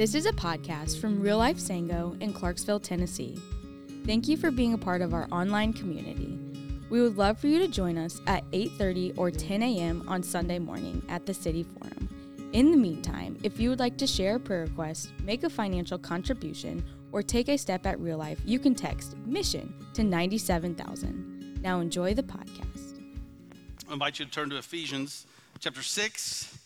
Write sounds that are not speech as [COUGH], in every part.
This is a podcast from Real Life Sango in Clarksville, Tennessee. Thank you for being a part of our online community. We would love for you to join us at 8:30 or 10 a.m. on Sunday morning at the City Forum. In the meantime, if you would like to share a prayer request, make a financial contribution, or take a step at real life, you can text mission to 97000. Now enjoy the podcast. I invite you to turn to Ephesians chapter 6.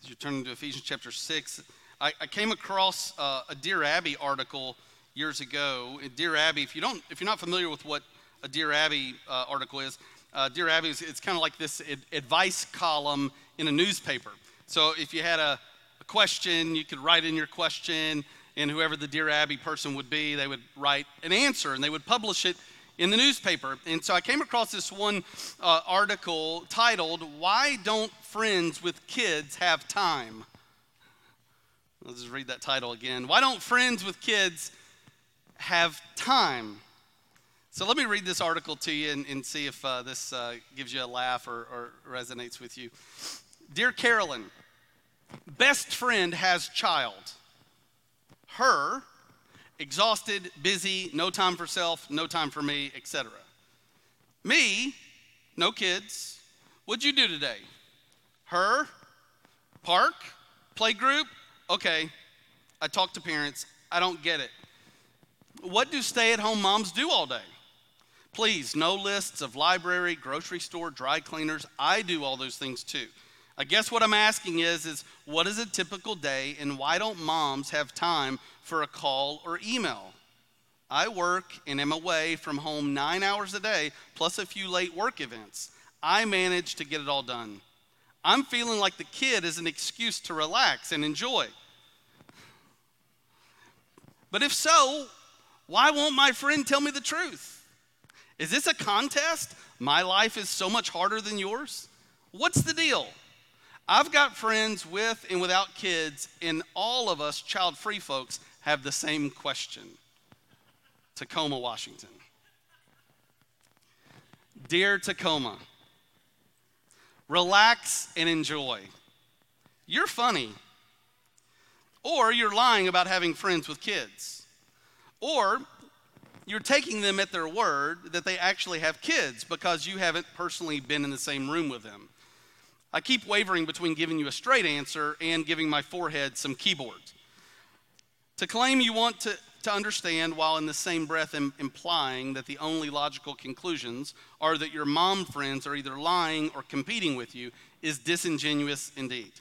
As you turn to Ephesians chapter 6, I, I came across uh, a Dear Abby article years ago. Dear Abby, if you don't, if you're not familiar with what a Dear Abby uh, article is, uh, Dear Abby is it's kind of like this ad- advice column in a newspaper. So if you had a, a question, you could write in your question, and whoever the Dear Abby person would be, they would write an answer, and they would publish it in the newspaper. And so I came across this one uh, article titled, Why Don't Friends with Kids Have Time? Let's just read that title again. Why don't friends with kids have time? So let me read this article to you and, and see if uh, this uh, gives you a laugh or, or resonates with you. Dear Carolyn, best friend has child. Her, exhausted, busy, no time for self, no time for me, etc. Me, no kids. What'd you do today? Her, park, play group, okay, I talk to parents, I don't get it. What do stay at home moms do all day? Please, no lists of library, grocery store, dry cleaners. I do all those things too. I guess what I'm asking is is what is a typical day and why don't moms have time for a call or email? I work and am away from home 9 hours a day plus a few late work events. I manage to get it all done. I'm feeling like the kid is an excuse to relax and enjoy. But if so, why won't my friend tell me the truth? Is this a contest? My life is so much harder than yours? What's the deal? I've got friends with and without kids, and all of us child free folks have the same question Tacoma, Washington. Dear Tacoma, relax and enjoy. You're funny. Or you're lying about having friends with kids. Or you're taking them at their word that they actually have kids because you haven't personally been in the same room with them. I keep wavering between giving you a straight answer and giving my forehead some keyboards. To claim you want to, to understand while in the same breath Im- implying that the only logical conclusions are that your mom friends are either lying or competing with you is disingenuous indeed.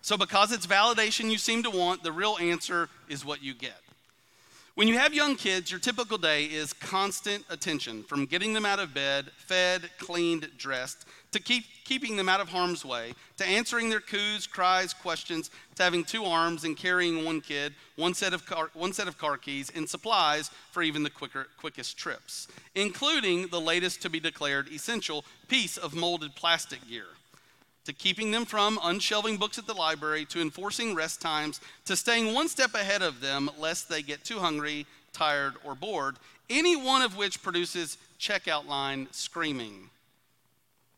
So, because it's validation you seem to want, the real answer is what you get. When you have young kids, your typical day is constant attention from getting them out of bed, fed, cleaned, dressed, to keep, keeping them out of harm's way, to answering their coos, cries, questions, to having two arms and carrying one kid, one set of car, one set of car keys, and supplies for even the quicker, quickest trips, including the latest to be declared essential piece of molded plastic gear to keeping them from unshelving books at the library, to enforcing rest times, to staying one step ahead of them lest they get too hungry, tired, or bored, any one of which produces checkout line screaming.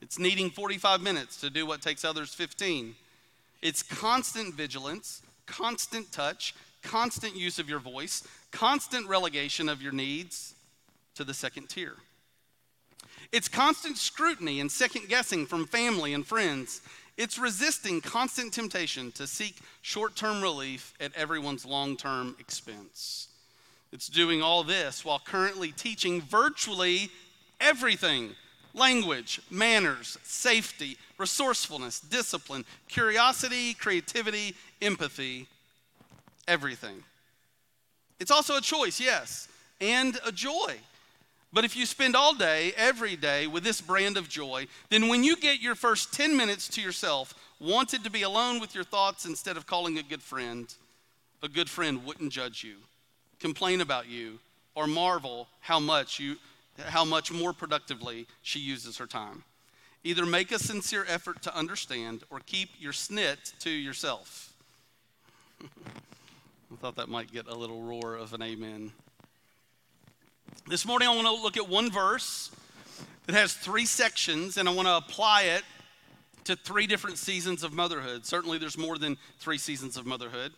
It's needing 45 minutes to do what takes others 15. It's constant vigilance, constant touch, constant use of your voice, constant relegation of your needs to the second tier. It's constant scrutiny and second guessing from family and friends. It's resisting constant temptation to seek short term relief at everyone's long term expense. It's doing all this while currently teaching virtually everything language, manners, safety, resourcefulness, discipline, curiosity, creativity, empathy, everything. It's also a choice, yes, and a joy. But if you spend all day, every day, with this brand of joy, then when you get your first 10 minutes to yourself, wanted to be alone with your thoughts instead of calling a good friend, a good friend wouldn't judge you, complain about you, or marvel how much you how much more productively she uses her time. Either make a sincere effort to understand or keep your snit to yourself. [LAUGHS] I thought that might get a little roar of an amen. This morning, I want to look at one verse that has three sections, and I want to apply it to three different seasons of motherhood. Certainly, there's more than three seasons of motherhood.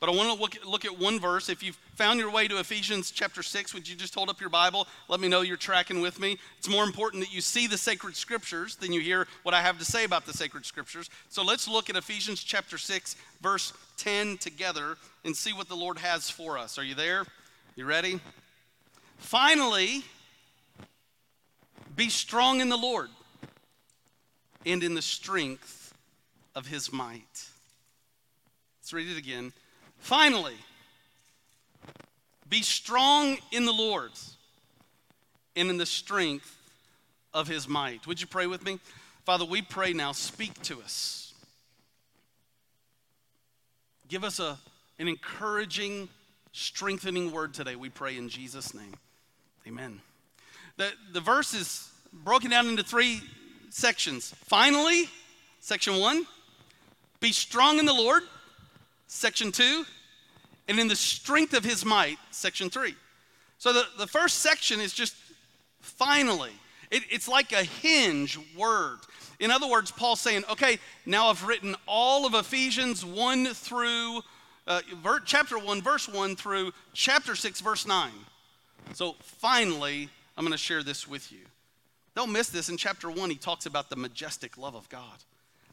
But I want to look at, look at one verse. If you've found your way to Ephesians chapter 6, would you just hold up your Bible? Let me know you're tracking with me. It's more important that you see the sacred scriptures than you hear what I have to say about the sacred scriptures. So let's look at Ephesians chapter 6, verse 10 together and see what the Lord has for us. Are you there? You ready? Finally, be strong in the Lord and in the strength of his might. Let's read it again. Finally, be strong in the Lord and in the strength of his might. Would you pray with me? Father, we pray now, speak to us. Give us a, an encouraging, strengthening word today, we pray in Jesus' name. Amen. The, the verse is broken down into three sections. Finally, section one, be strong in the Lord. Section two, and in the strength of his might, section three. So the, the first section is just finally. It, it's like a hinge word. In other words, Paul's saying, okay, now I've written all of Ephesians 1 through uh, chapter 1, verse 1 through chapter 6, verse 9. So finally, I'm going to share this with you. Don't miss this. In chapter 1, he talks about the majestic love of God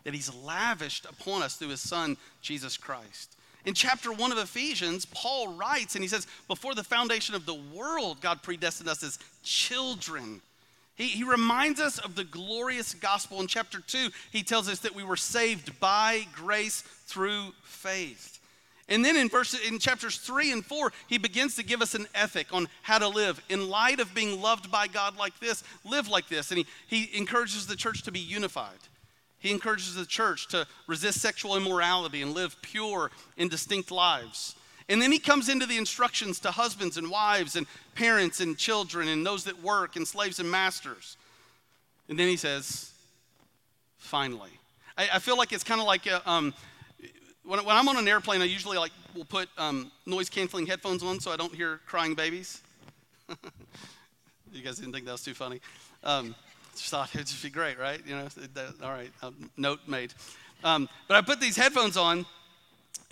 that he's lavished upon us through his son, Jesus Christ. In chapter 1 of Ephesians, Paul writes and he says, Before the foundation of the world, God predestined us as children. He, he reminds us of the glorious gospel. In chapter 2, he tells us that we were saved by grace through faith. And then in verse in chapters 3 and 4, he begins to give us an ethic on how to live. In light of being loved by God like this, live like this. And he, he encourages the church to be unified. He encourages the church to resist sexual immorality and live pure and distinct lives. And then he comes into the instructions to husbands and wives and parents and children and those that work and slaves and masters. And then he says, finally. I, I feel like it's kind of like a, um, when, when, I'm on an airplane, I usually like will put um, noise canceling headphones on so I don't hear crying babies. [LAUGHS] you guys didn't think that was too funny. Um, just thought it'd just be great, right? You know, all right, um, note made. Um, but I put these headphones on,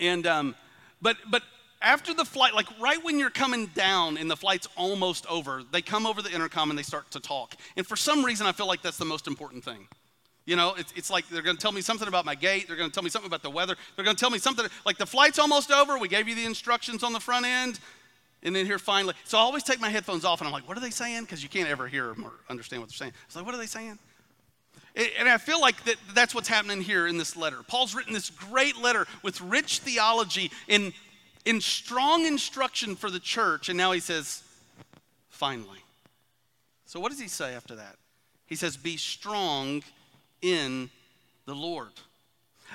and um, but but after the flight, like right when you're coming down and the flight's almost over, they come over the intercom and they start to talk. And for some reason, I feel like that's the most important thing. You know, it's, it's like they're going to tell me something about my gate. They're going to tell me something about the weather. They're going to tell me something like the flight's almost over. We gave you the instructions on the front end. And then here finally, so I always take my headphones off and I'm like, what are they saying? Because you can't ever hear them or understand what they're saying. It's like, what are they saying? And I feel like that, that's what's happening here in this letter. Paul's written this great letter with rich theology in, in strong instruction for the church. And now he says, finally. So what does he say after that? He says, be strong in the Lord.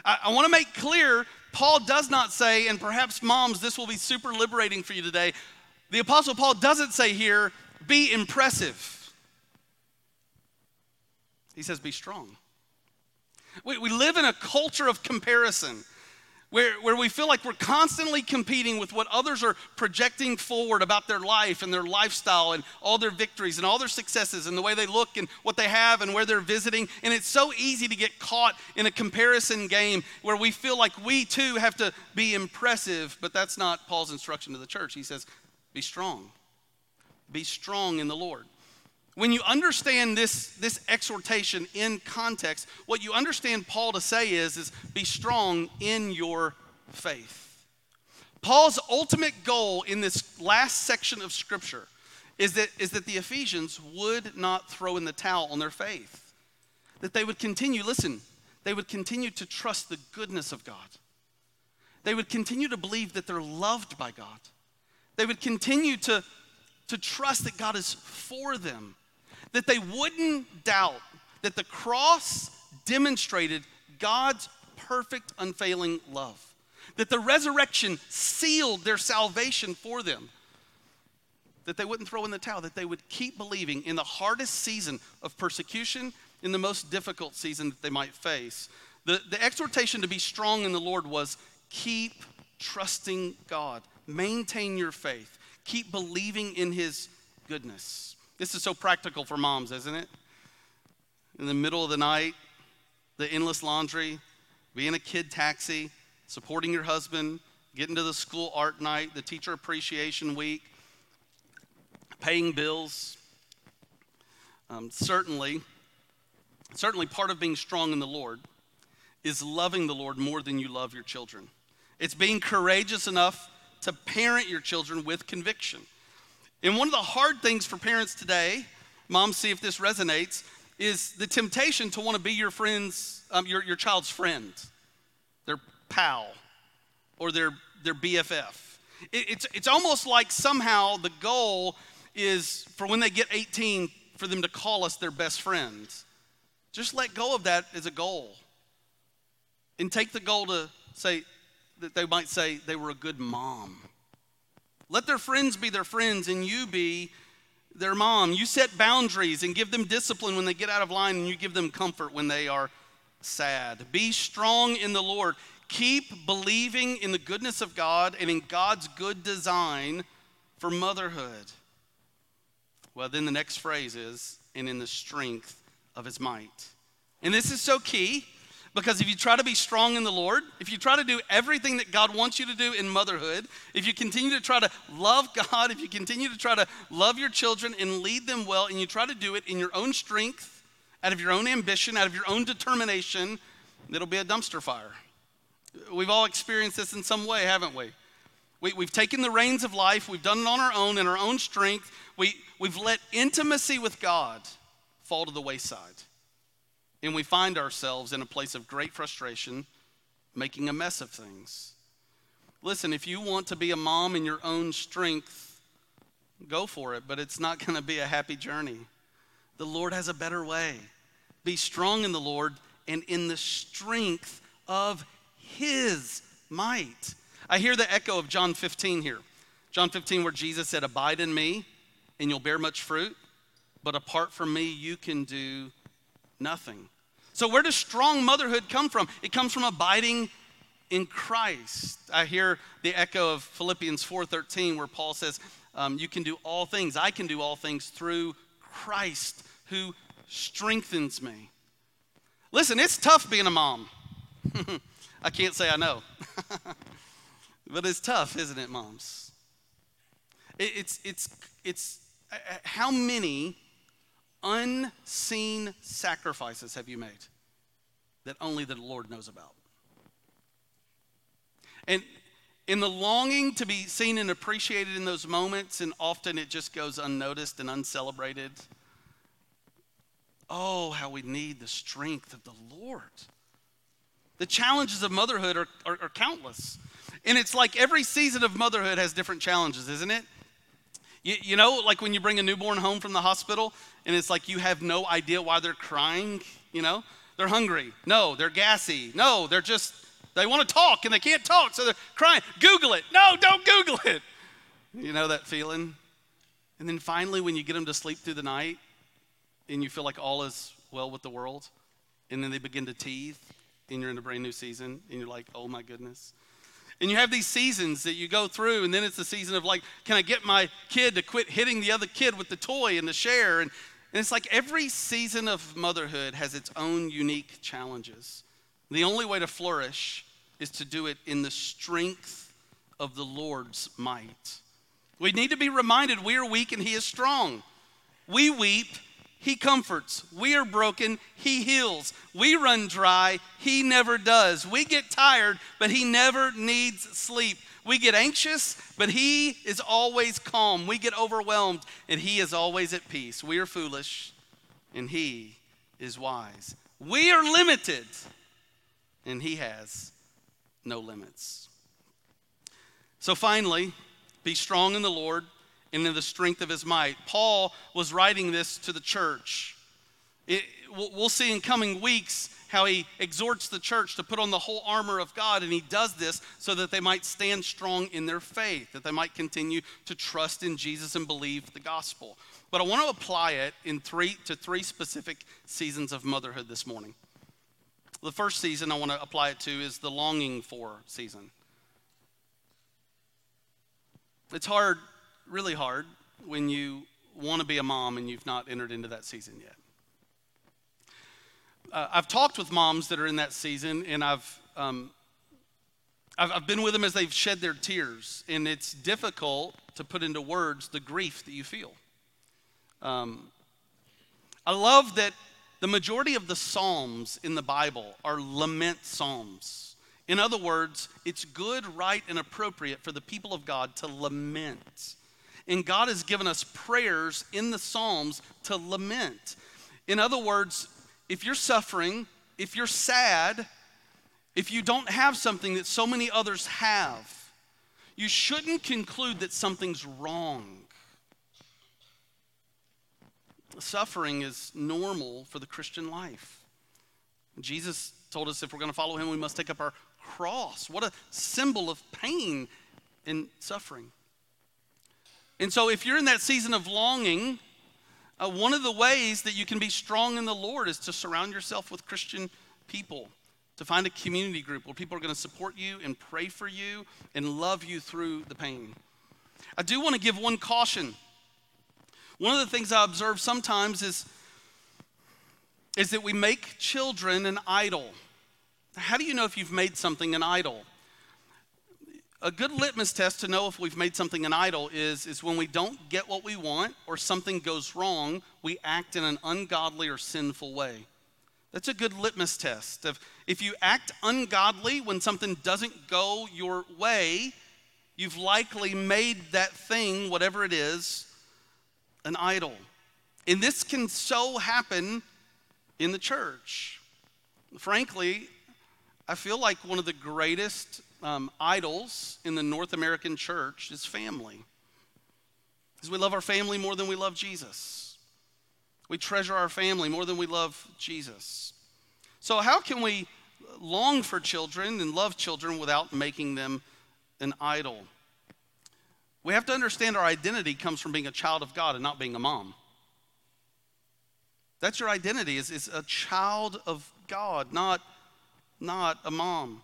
I, I want to make clear Paul does not say, and perhaps moms, this will be super liberating for you today. The Apostle Paul doesn't say here, be impressive. He says, be strong. We, we live in a culture of comparison where, where we feel like we're constantly competing with what others are projecting forward about their life and their lifestyle and all their victories and all their successes and the way they look and what they have and where they're visiting. And it's so easy to get caught in a comparison game where we feel like we too have to be impressive, but that's not Paul's instruction to the church. He says, be strong. Be strong in the Lord. When you understand this, this exhortation in context, what you understand Paul to say is, is be strong in your faith. Paul's ultimate goal in this last section of Scripture is that, is that the Ephesians would not throw in the towel on their faith. That they would continue, listen, they would continue to trust the goodness of God. They would continue to believe that they're loved by God. They would continue to, to trust that God is for them that they wouldn't doubt that the cross demonstrated God's perfect, unfailing love, that the resurrection sealed their salvation for them, that they wouldn't throw in the towel, that they would keep believing in the hardest season of persecution, in the most difficult season that they might face. The, the exhortation to be strong in the Lord was keep trusting God, maintain your faith, keep believing in His goodness. This is so practical for moms, isn't it? In the middle of the night, the endless laundry, being a kid taxi, supporting your husband, getting to the school art night, the teacher appreciation week, paying bills. Um, certainly, certainly part of being strong in the Lord is loving the Lord more than you love your children. It's being courageous enough to parent your children with conviction. And one of the hard things for parents today, moms, see if this resonates, is the temptation to want to be your friend's, um, your, your child's friend, their pal, or their, their BFF. It, it's, it's almost like somehow the goal is for when they get 18 for them to call us their best friends. Just let go of that as a goal. And take the goal to say, that they might say they were a good mom. Let their friends be their friends and you be their mom. You set boundaries and give them discipline when they get out of line, and you give them comfort when they are sad. Be strong in the Lord. Keep believing in the goodness of God and in God's good design for motherhood. Well, then the next phrase is, and in the strength of his might. And this is so key because if you try to be strong in the Lord, if you try to do everything that God wants you to do in motherhood, if you continue to try to love God, if you continue to try to love your children and lead them well, and you try to do it in your own strength, out of your own ambition, out of your own determination, it'll be a dumpster fire. We've all experienced this in some way, haven't we? we have taken the reins of life, we've done it on our own, in our own strength. We, we've let intimacy with God fall to the wayside and we find ourselves in a place of great frustration, making a mess of things. Listen, if you want to be a mom in your own strength, go for it, but it's not [LAUGHS] going to be a happy journey. The Lord has a better way. Be strong in the Lord and in the strength of His might. I hear the echo of John 15 here. John 15, where Jesus said, Abide in me, and you'll bear much fruit, but apart from me, you can do nothing. So, where does strong motherhood come from? It comes from abiding in Christ. I hear the echo of Philippians 4:13, where Paul says, um, "You can do all things. I can do all things through Christ who strengthens me." Listen, it's tough being a mom. [LAUGHS] I can't say I know, [LAUGHS] but it's tough, isn't it, moms? It, it's it's it's uh, uh how many unseen sacrifices have you made that only the Lord knows about? And in the longing to be seen and appreciated in those moments, and often it just goes unnoticed and uncelebrated. Oh, how we need the strength of the Lord. The challenges of motherhood are, are, are countless. And it's like every season of motherhood has different challenges, isn't it? You, you know, like when you bring a newborn home from the hospital and it's like you have no idea why they're crying, you know? They're hungry. No, they're gassy. No, they're just, they want to talk and they can't talk, so they're crying. Google it. No, don't Google it. You know that feeling? And then finally, when you get them to sleep through the night and you feel like all is well with the world, and then they begin to teeth and you're in a brand new season and you're like, oh my goodness. And you have these seasons that you go through, and then it's the season of like, can I get my kid to quit hitting the other kid with the toy and the share? And, and it's like every season of motherhood has its own unique challenges. The only way to flourish is to do it in the strength of the Lord's might. We need to be reminded we are weak and He is strong. We weep he comforts. We are broken. He heals. We run dry. He never does. We get tired, but He never needs sleep. We get anxious, but He is always calm. We get overwhelmed, and He is always at peace. We are foolish, and He is wise. We are limited, and He has no limits. So finally, be strong in the Lord and in the strength of his might. Paul was writing this to the church. It, we'll see in coming weeks how he exhorts the church to put on the whole armor of God, and he does this so that they might stand strong in their faith, that they might continue to trust in Jesus and believe the gospel. But I want to apply it in three to three specific seasons of motherhood this morning. The first season I want to apply it to is the longing for season. It's hard really hard when you want to be a mom and you've not entered into that season yet. Uh, I've talked with moms that are in that season, and I've um, I've, I've been with them as they've shed their tears, and it's difficult to put into words the grief that you feel. Um, I love that the majority of the Psalms in the Bible are lament Psalms. In other words, it's good, right, and appropriate for the people of God to lament. And God has given us prayers in the Psalms to lament. In other words, if you're suffering, if you're sad, if you don't have something that so many others have, you shouldn't conclude that something's wrong. Suffering is normal for the Christian life. Jesus told us if we're going to follow him, we must take up our cross. What a symbol of pain and suffering. And so, if you're in that season of longing, uh, one of the ways that you can be strong in the Lord is to surround yourself with Christian people to find a community group where people are going to support you and pray for you and love you through the pain. I do want to give one caution. One of the things I observe sometimes is, is that we make children an idol. How do you know if you've made something an idol? A good litmus test to know if we've made something an idol is, is when we don't get what we want or something goes wrong, we act in an ungodly or sinful way. That's a good litmus test. If, if you act ungodly when something doesn't go your way, you've likely made that thing, whatever it is, an idol. And this can so happen in the church. Frankly, I feel like one of the greatest um, idols in the North American church is family. Because we love our family more than we love Jesus. We treasure our family more than we love Jesus. So, how can we long for children and love children without making them an idol? We have to understand our identity comes from being a child of God and not being a mom. That's your identity, is, is a child of God, not, not a mom.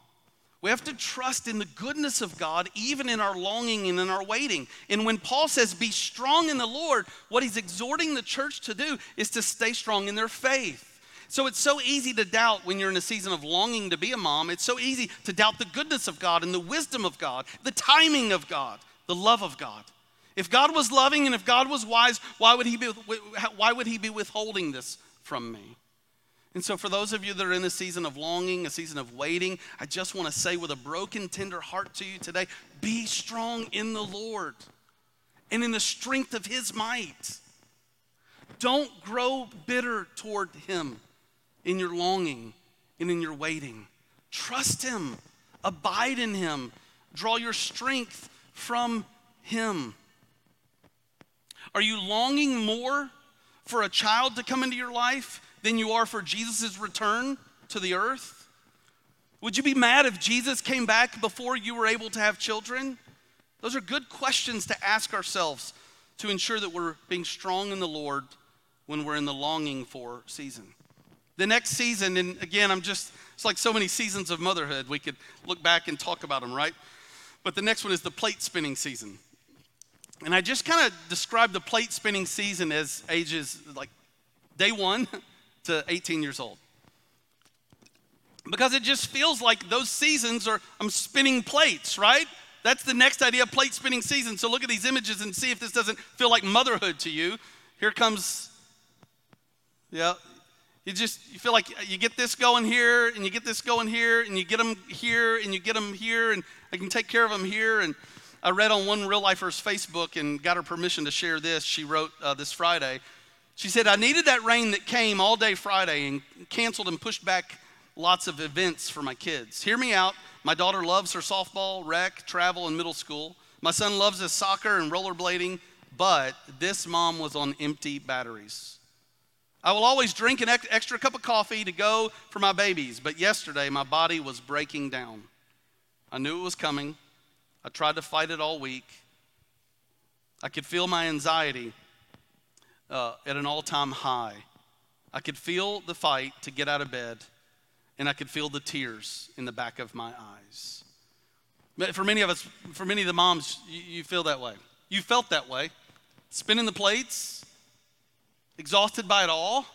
We have to trust in the goodness of God, even in our longing and in our waiting. And when Paul says, be strong in the Lord, what he's exhorting the church to do is to stay strong in their faith. So it's so easy to doubt when you're in a season of longing to be a mom. It's so easy to doubt the goodness of God and the wisdom of God, the timing of God, the love of God. If God was loving and if God was wise, why would he be, why would he be withholding this from me? And so, for those of you that are in a season of longing, a season of waiting, I just want to say with a broken, tender heart to you today be strong in the Lord and in the strength of His might. Don't grow bitter toward Him in your longing and in your waiting. Trust Him, abide in Him, draw your strength from Him. Are you longing more for a child to come into your life? Than you are for Jesus' return to the earth? Would you be mad if Jesus came back before you were able to have children? Those are good questions to ask ourselves to ensure that we're being strong in the Lord when we're in the longing for season. The next season, and again, I'm just, it's like so many seasons of motherhood. We could look back and talk about them, right? But the next one is the plate spinning season. And I just kind of describe the plate spinning season as ages like day one to 18 years old. Because it just feels like those seasons are, I'm spinning plates, right? That's the next idea, plate spinning season. So look at these images and see if this doesn't feel like motherhood to you. Here comes, yeah, you just, you feel like you get this going here and you get this going here and you get them here and you get them here and I can take care of them here. And I read on one real lifer's Facebook and got her permission to share this. She wrote uh, this Friday. She said, I needed that rain that came all day Friday and canceled and pushed back lots of events for my kids. Hear me out. My daughter loves her softball, rec, travel, and middle school. My son loves his soccer and rollerblading, but this mom was on empty batteries. I will always drink an extra cup of coffee to go for my babies, but yesterday my body was breaking down. I knew it was coming. I tried to fight it all week. I could feel my anxiety uh, at an all time high. I could feel the fight to get out of bed, and I could feel the tears in the back of my eyes. For many of us, for many of the moms, you, you feel that way. You felt that way. Spinning the plates, exhausted by it all.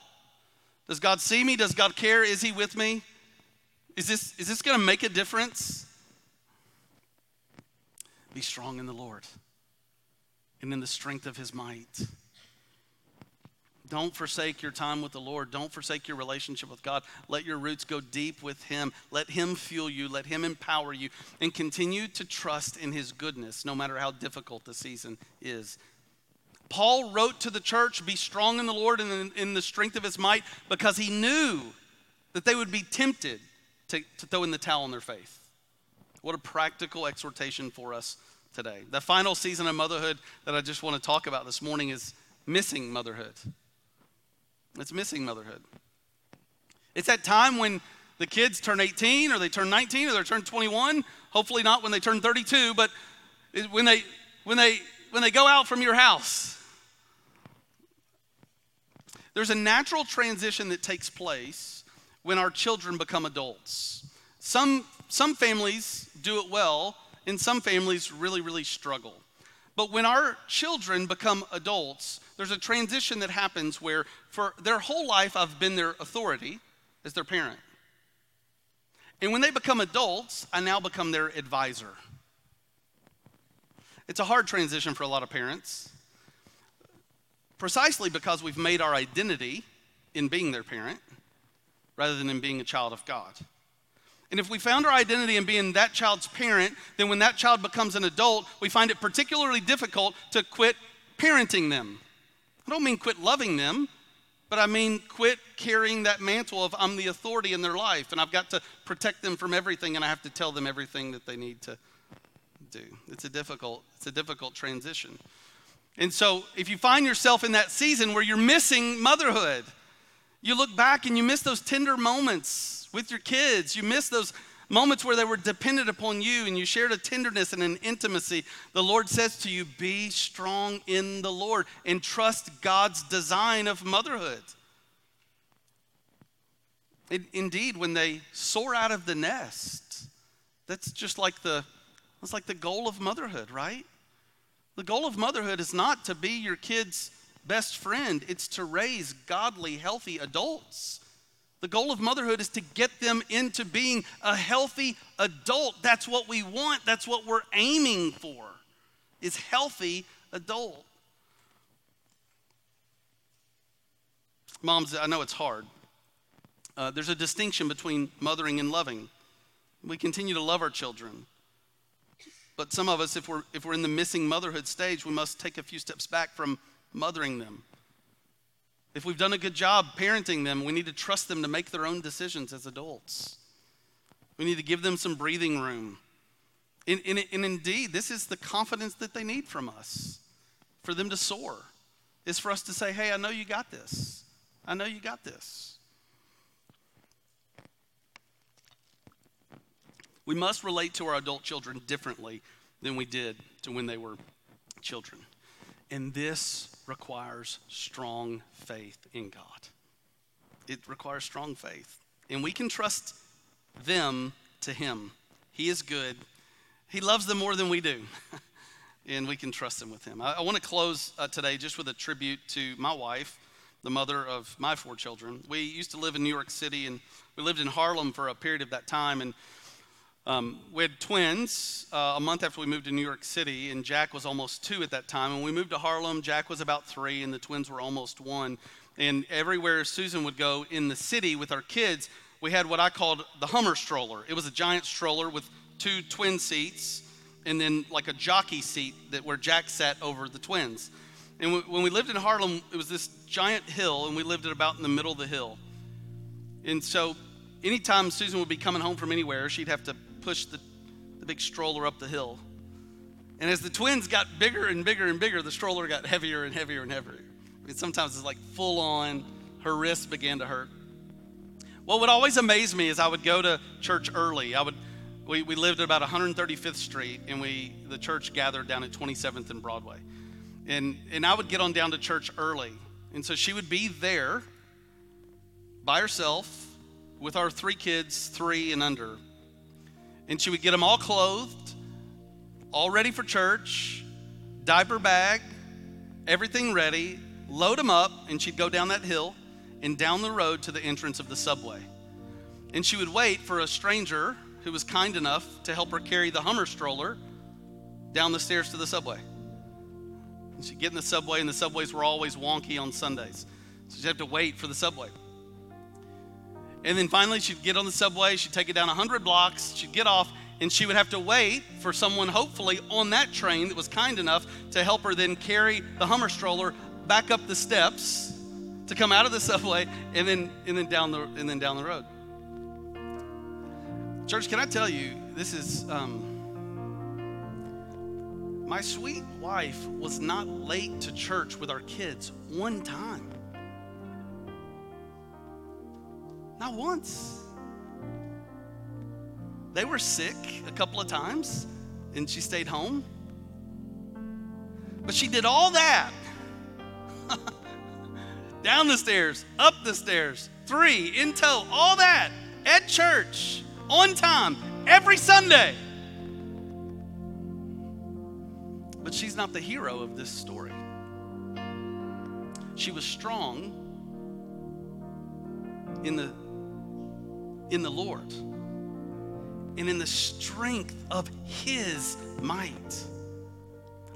Does God see me? Does God care? Is He with me? Is this, is this going to make a difference? be strong in the Lord and in the strength of his might. Don't forsake your time with the Lord. Don't forsake your relationship with God. Let your roots go deep with Him. Let Him fuel you. Let Him empower you. And continue to trust in His goodness, no matter how difficult the season is. Paul wrote to the church, Be strong in the Lord and in the strength of His might, because he knew that they would be tempted to, to throw in the towel on their faith. What a practical exhortation for us today. The final season of motherhood that I just want to talk about this morning is missing motherhood. It's missing motherhood. It's that time when the kids turn 18 or they turn 19 or they turn 21. Hopefully not when they turn 32, but when they when they when they go out from your house. There's a natural transition that takes place when our children become adults. Some some families do it well, and some families really really struggle. But when our children become adults, there's a transition that happens where for their whole life I've been their authority as their parent. And when they become adults, I now become their advisor. It's a hard transition for a lot of parents, precisely because we've made our identity in being their parent rather than in being a child of God. And if we found our identity in being that child's parent, then when that child becomes an adult, we find it particularly difficult to quit parenting them. I don't mean quit loving them, but I mean quit carrying that mantle of I'm the authority in their life and I've got to protect them from everything and I have to tell them everything that they need to do. It's a difficult it's a difficult transition. And so if you find yourself in that season where you're missing motherhood, you look back and you miss those tender moments with your kids. You miss those moments where they were dependent upon you and you shared a tenderness and an intimacy, the Lord says to you, Be strong in the Lord and trust God's design of motherhood. It, indeed, when they soar out of the nest, that's just like the that's like the goal of motherhood, right? The goal of motherhood is not to be your kid's best friend, it's to raise godly, healthy adults the goal of motherhood is to get them into being a healthy adult. That's what we want. That's what we're aiming for. Is healthy adult. Moms, I know it's hard. Uh, there's a distinction between mothering and loving. We continue to love our children. But some of us, if we're, if we're in the missing motherhood stage, we must take a few steps back from mothering them. If we've done a good job parenting them, we need to trust them to make their own decisions as adults. We need to give them some breathing room. And, and, and, indeed, this is the confidence that they need from us for them to soar, is for us to say, hey, I know you got this. I know you got this. We must relate to our adult children differently than we did to when they were children. And this requires strong faith in God. It requires strong faith. And we can trust them to Him. He is good, He loves them more than we do. [LAUGHS] and we can trust Him with Him. I, I want to close uh, today just with a tribute to my wife, the mother of my four children. We used to live in New York City and we lived in Harlem for a period of that time. And um, we had twins uh, a month after we moved to New York City, and Jack was almost two at that time. And we moved to Harlem, Jack was about three, and the twins were almost one. And everywhere Susan would go in the city with our kids, we had what I called the Hummer stroller. It was a giant stroller with two twin seats, and then like a jockey seat that where Jack sat over the twins. And when we lived in Harlem, it was this giant hill, and we lived at about in the middle of the hill. And so, anytime Susan would be coming home from anywhere, she'd have to pushed the, the big stroller up the hill. And as the twins got bigger and bigger and bigger, the stroller got heavier and heavier and heavier. I mean, sometimes it's like full on, her wrists began to hurt. What would always amaze me is I would go to church early. I would, we, we lived at about 135th Street, and we the church gathered down at 27th and Broadway. And, and I would get on down to church early. And so she would be there by herself with our three kids, three and under. And she would get them all clothed, all ready for church, diaper bag, everything ready, load them up, and she'd go down that hill and down the road to the entrance of the subway. And she would wait for a stranger who was kind enough to help her carry the Hummer stroller down the stairs to the subway. And she'd get in the subway, and the subways were always wonky on Sundays. So she'd have to wait for the subway. And then finally, she'd get on the subway, she'd take it down 100 blocks, she'd get off, and she would have to wait for someone, hopefully, on that train that was kind enough to help her then carry the Hummer stroller back up the steps to come out of the subway and then, and then, down, the, and then down the road. Church, can I tell you, this is. Um, my sweet wife was not late to church with our kids one time. Not once. They were sick a couple of times and she stayed home. But she did all that [LAUGHS] down the stairs, up the stairs, three in tow, all that at church on time every Sunday. But she's not the hero of this story. She was strong in the in the Lord and in the strength of his might.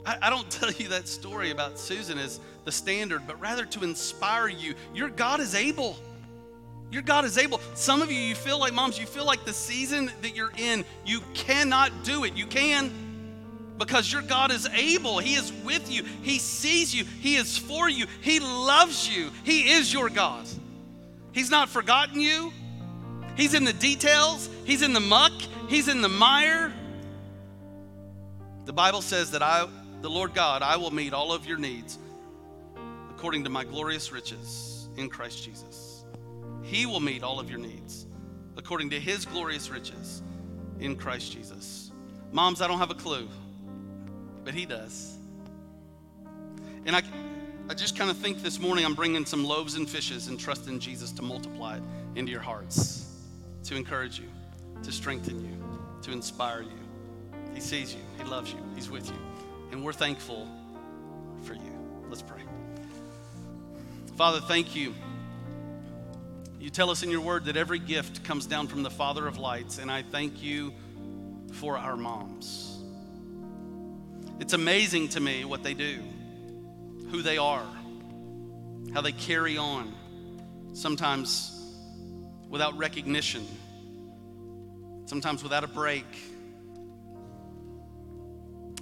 I, I, don't [LAUGHS] tell you that story about Susan as the standard, but rather to inspire you. Your God is able. Your God is able. Some of you, you feel like moms, you feel like the season that you're in, you cannot do it. You can because your God is able. He is with you. He sees you. He is for you. He loves you. He is your God. He's not forgotten you. He's in the details, He's in the muck, He's in the mire. The Bible says that I, the Lord God, I will meet all of your needs according to my glorious riches in Christ Jesus. He will meet all of your needs according to His glorious riches in Christ Jesus. Moms, I don't have a clue but He does. And I, I just kind of think this morning I'm bringing some loaves and fishes and trusting Jesus to multiply it into your hearts, to encourage you, to strengthen you, to inspire you. He sees you, He loves you, He's with you. And we're thankful for you. Let's pray. Father, thank you. You tell us in your word that every gift comes down from the Father of lights, and I thank you for our moms. It's amazing to me what they do, who they are, how they carry on, sometimes without recognition, sometimes without a break.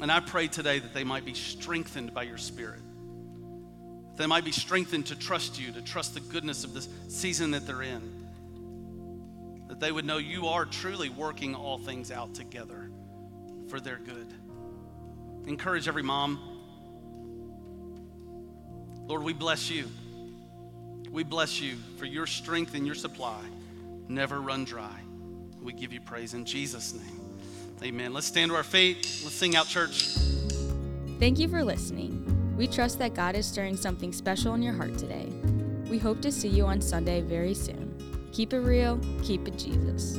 And I pray today that they might be strengthened by your Spirit. They might be strengthened to trust you, to trust the goodness of this season that they're in. That they would know you are truly working all things out together for their good encourage every mom. Lord, we bless you. We bless you for your strength and your supply. Never run dry. We give you praise in Jesus' name. Amen. Let's stand to our feet. Let's sing out, church. Thank you for listening. We trust that God is stirring something special in your heart today. We hope to see you on Sunday very soon. Keep it real, keep it Jesus.